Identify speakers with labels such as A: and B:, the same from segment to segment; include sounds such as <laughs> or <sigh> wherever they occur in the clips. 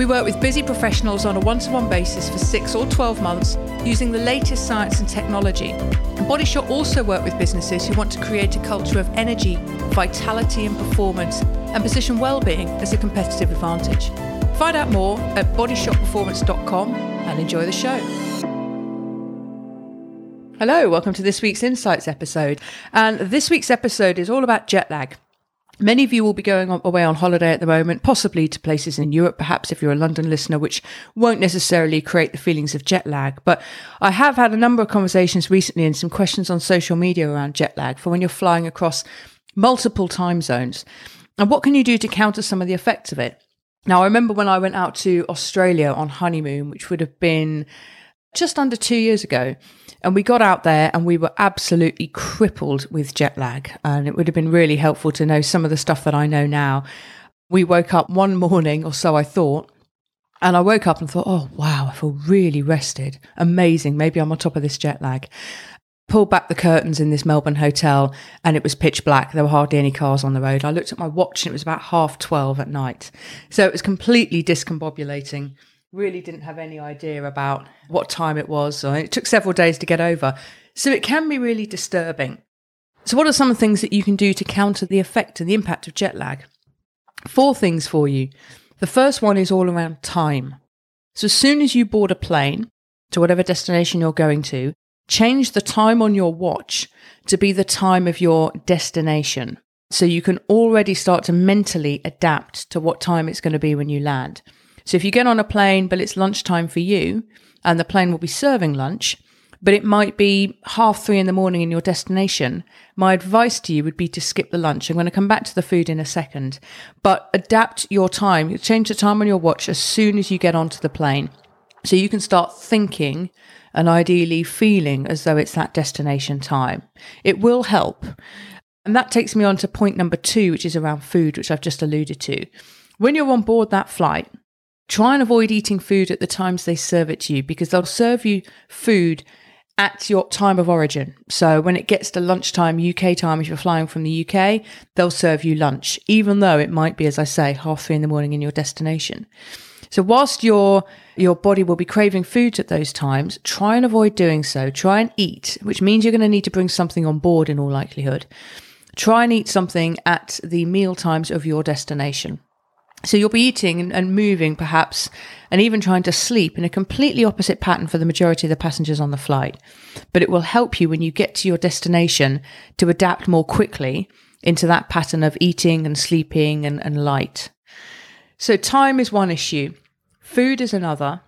A: We work with busy professionals on a one to one basis for six or 12 months using the latest science and technology. And Bodyshot also work with businesses who want to create a culture of energy, vitality, and performance and position well-being as a competitive advantage. Find out more at bodyshotperformance.com and enjoy the show. Hello, welcome to this week's Insights episode. And this week's episode is all about jet lag. Many of you will be going away on holiday at the moment, possibly to places in Europe, perhaps if you're a London listener, which won't necessarily create the feelings of jet lag. But I have had a number of conversations recently and some questions on social media around jet lag for when you're flying across multiple time zones. And what can you do to counter some of the effects of it? Now, I remember when I went out to Australia on honeymoon, which would have been just under two years ago. And we got out there and we were absolutely crippled with jet lag. And it would have been really helpful to know some of the stuff that I know now. We woke up one <laughs> morning, or so I thought, and I woke up and thought, oh, wow, I feel really rested. Amazing. Maybe I'm on top of this jet lag. Pulled back the curtains in this Melbourne hotel and it was pitch black. There were hardly any cars on the road. I looked at my watch and it was about half 12 at night. So it was completely discombobulating really didn't have any idea about what time it was. it took several days to get over. So it can be really disturbing. So, what are some things that you can do to counter the effect and the impact of jet lag? Four things for you. The first one is all around time. So, as soon as you board a plane to whatever destination you're going to, change the time on your watch to be the time of your destination. So you can already start to mentally adapt to what time it's going to be when you land. So if you get on a plane, but it's lunchtime for you, and the plane will be serving lunch, but it might be half three in the morning in your destination, my advice to you would be to skip the lunch. I'm going to come back to the food in a second, but adapt your time. Change the time on your watch as soon as you get onto the plane. So you can start thinking and ideally feeling as though it's that destination time. It will help. And that takes me on to point number two, which is around food, which I've just alluded to. When you're on board that flight, Try and avoid eating food at the times they serve it to you because they'll serve you food at your time of origin. So when it gets to lunchtime UK time, if you're flying from the UK, they'll serve you lunch, even though it might be, as I say, half three in the morning in your destination. So whilst your your body will be craving foods at those times, try and avoid doing so. Try and eat, which means you're going to need to bring something on board in all likelihood. Try and eat something at the meal times of your destination. So you'll be eating and moving perhaps, and even trying to sleep in a completely opposite pattern for the majority of the passengers on the flight. But it will help you when you get to your destination to adapt more quickly into that pattern of eating and sleeping and, and light. So time is one issue. Food is another.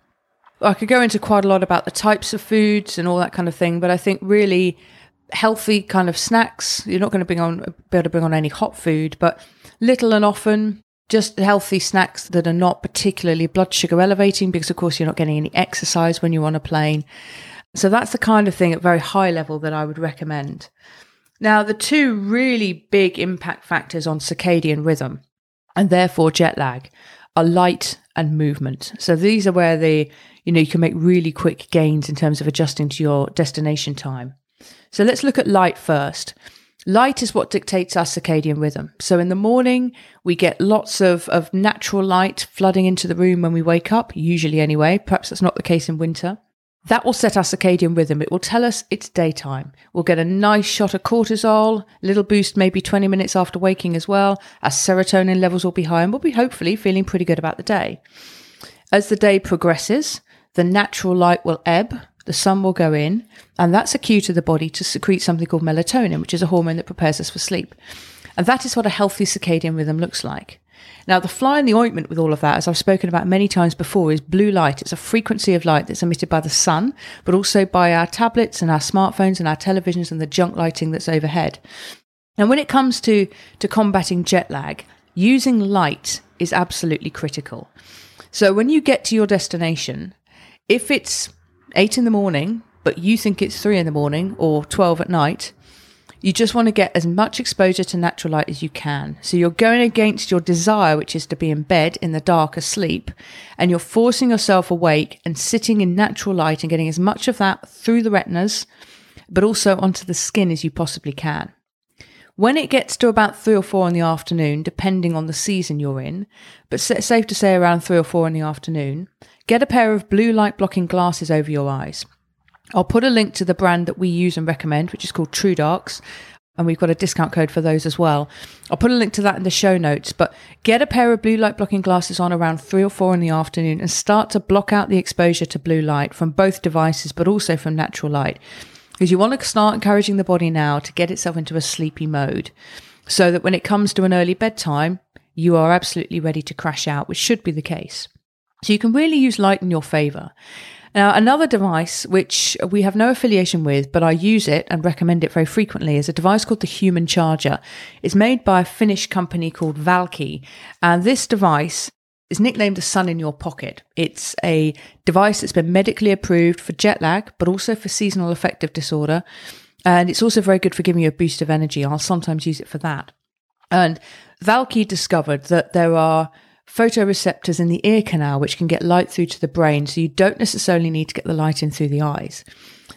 A: I could go into quite a lot about the types of foods and all that kind of thing, but I think really healthy kind of snacks. You're not going to bring on be able to bring on any hot food, but little and often just healthy snacks that are not particularly blood sugar elevating because of course you're not getting any exercise when you're on a plane. So that's the kind of thing at very high level that I would recommend. Now, the two really big impact factors on circadian rhythm and therefore jet lag are light and movement. So these are where the you know you can make really quick gains in terms of adjusting to your destination time. So let's look at light first. Light is what dictates our circadian rhythm. So in the morning, we get lots of, of natural light flooding into the room when we wake up, usually anyway. Perhaps that's not the case in winter. That will set our circadian rhythm. It will tell us it's daytime. We'll get a nice shot of cortisol, little boost maybe 20 minutes after waking as well. Our serotonin levels will be high and we'll be hopefully feeling pretty good about the day. As the day progresses, the natural light will ebb the sun will go in, and that's a cue to the body to secrete something called melatonin, which is a hormone that prepares us for sleep. And that is what a healthy circadian rhythm looks like. Now, the fly in the ointment with all of that, as I've spoken about many times before, is blue light. It's a frequency of light that's emitted by the sun, but also by our tablets and our smartphones and our televisions and the junk lighting that's overhead. And when it comes to, to combating jet lag, using light is absolutely critical. So when you get to your destination, if it's eight in the morning, but you think it's three in the morning or 12 at night, you just want to get as much exposure to natural light as you can. So you're going against your desire, which is to be in bed in the dark asleep, and you're forcing yourself awake and sitting in natural light and getting as much of that through the retinas, but also onto the skin as you possibly can. When it gets to about three or four in the afternoon, depending on the season you're in, but safe to say around three or four in the afternoon, get a pair of blue light blocking glasses over your eyes. I'll put a link to the brand that we use and recommend, which is called True Darks. And we've got a discount code for those as well. I'll put a link to that in the show notes. But get a pair of blue light blocking glasses on around three or four in the afternoon and start to block out the exposure to blue light from both devices, but also from natural light because you want to start encouraging the body now to get itself into a sleepy mode so that when it comes to an early bedtime, you are absolutely ready to crash out, which should be the case. So you can really use light in your favor. Now, another device which we have no affiliation with, but I use it and recommend it very frequently is a device called the Human Charger. It's made by a Finnish company called Valkee. And this device is nicknamed the sun in your pocket. It's a device that's been medically approved for jet lag, but also for seasonal affective disorder. And it's also very good for giving you a boost of energy. I'll sometimes use it for that. And Valkee discovered that there are photoreceptors in the ear canal which can get light through to the brain, so you don't necessarily need to get the light in through the eyes.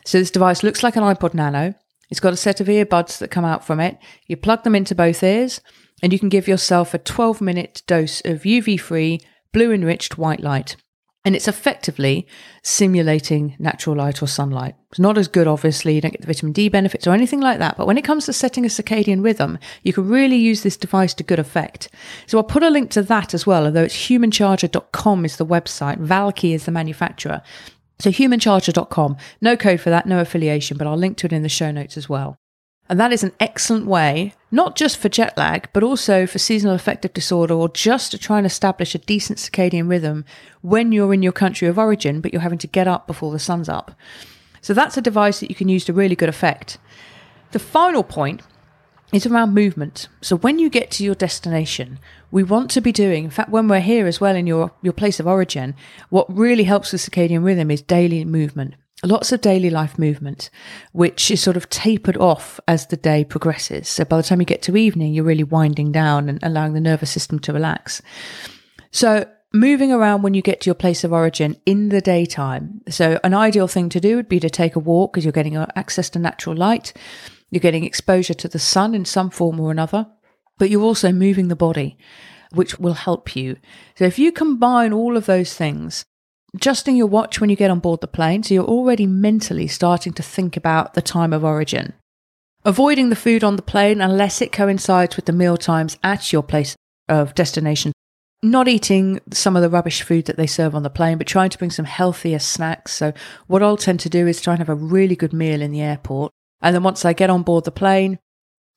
A: So this device looks like an iPod Nano. It's got a set of earbuds that come out from it. You plug them into both ears and you can give yourself a 12 minute dose of UV free, blue enriched white light. And it's effectively simulating natural light or sunlight. It's not as good, obviously, you don't get the vitamin D benefits or anything like that. But when it comes to setting a circadian rhythm, you can really use this device to good effect. So I'll put a link to that as well, although it's humancharger.com is the website, Valkee is the manufacturer. So humancharger.com, no code for that, no affiliation, but I'll link to it in the show notes as well. And that is an excellent way, not just for jet lag, but also for seasonal affective disorder or just to try and establish a decent circadian rhythm when you're in your country of origin, but you're having to get up before the sun's up. So that's a device that you can use to really good effect. The final point is around movement. So when you get to your destination, we want to be doing, in fact, when we're here as well in your, your place of origin, what really helps with circadian rhythm is daily movement lots of daily life movement, which is sort of tapered off as the day progresses. So by the time you get to evening, you're really winding down and allowing the nervous system to relax. So moving around when you get to your place of origin in the daytime. So an ideal thing to do would be to take a walk because you're getting uh, access to natural light. You're getting exposure to the sun in some form or another, but you're also moving the body, which will help you. So if you combine all of those things, adjusting your watch when you get on board the plane, so you're already mentally starting to think about the time of origin. Avoiding the food on the plane unless it coincides with the meal times at your place of destination. Not eating some of the rubbish food that they serve on the plane, but trying to bring some healthier snacks. So, what I'll tend to do is try and have a really good meal in the airport. And then once I get on board the plane,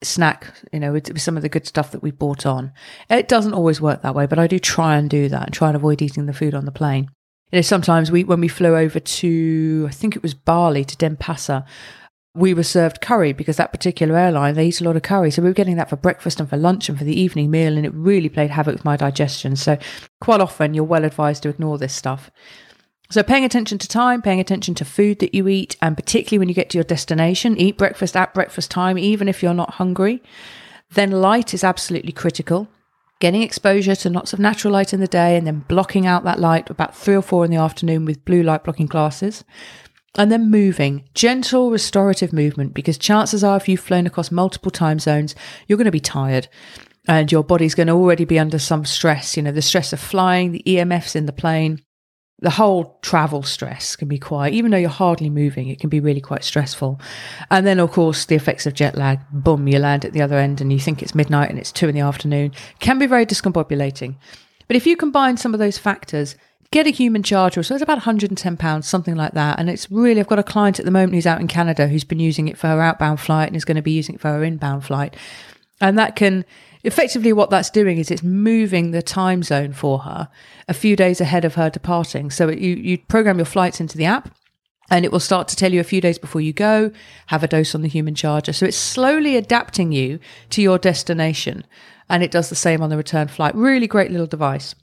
A: snack, you know, with, some of the good stuff that we bought on. It doesn't always work that way, but I do try and do that and try and avoid eating the food on the plane you know, sometimes we, when we flew over to, I think it was Bali to Denpasar, we were served curry because that particular airline, they eat a lot of curry. So we were getting that for breakfast and for lunch and for the evening meal. And it really played havoc with my digestion. So quite often you're well advised to ignore this stuff. So paying attention to time, paying attention to food that you eat, and particularly when you get to your destination, eat breakfast at breakfast time, even if you're not hungry. Then light is absolutely critical getting exposure to lots of natural light in the day and then blocking out that light about three or four in the afternoon with blue light blocking glasses. And then moving, gentle restorative movement, because chances are if you've flown across multiple time zones, you're going to be tired and your body's going to already be under some stress. You know, the stress of flying, the EMFs in the plane, the whole travel stress can be quite, even though you're hardly moving, it can be really quite stressful. And then, of course, the effects of jet lag. Boom, you land at the other end and you think it's midnight and it's two in the afternoon. Can be very discombobulating. But if you combine some of those factors, get a human charger. So it's about 110 pounds, something like that. And it's really, I've got a client at the moment who's out in Canada who's been using it for her outbound flight and is going to be using it for her inbound flight. And that can, effectively what that's doing is it's moving the time zone for her a few days ahead of her departing. So you, you program your flights into the app and it will start to tell you a few days before you go, have a dose on the human charger. So it's slowly adapting you to your destination. And it does the same on the return flight. Really great little device.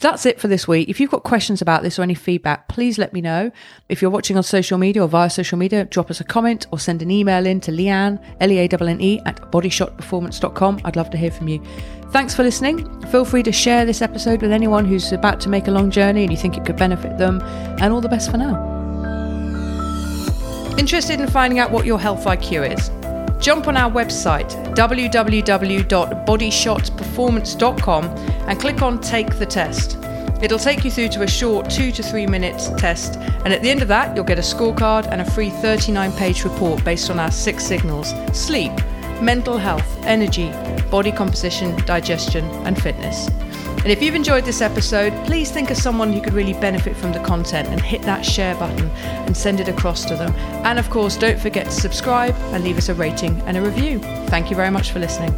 A: That's it for this week. If you've got questions about this or any feedback, please let me know. If you're watching on social media or via social media, drop us a comment or send an email in to Leanne, L-E-A-N-N-E, at bodyshotperformance.com. I'd love to hear from you. Thanks for listening. Feel free to share this episode with anyone who's about to make a long journey and you think it could benefit them. And all the best for now. Interested in finding out what your health IQ is? Jump on our website www.bodyshotperformance.com and click on Take the Test. It'll take you through to a short two to three minute test, and at the end of that, you'll get a scorecard and a free 39 page report based on our six signals sleep, mental health, energy, body composition, digestion, and fitness. And if you've enjoyed this episode, please think of someone who could really benefit from the content and hit that share button and send it across to them. And of course, don't forget to subscribe and leave us a rating and a review. Thank you very much for listening.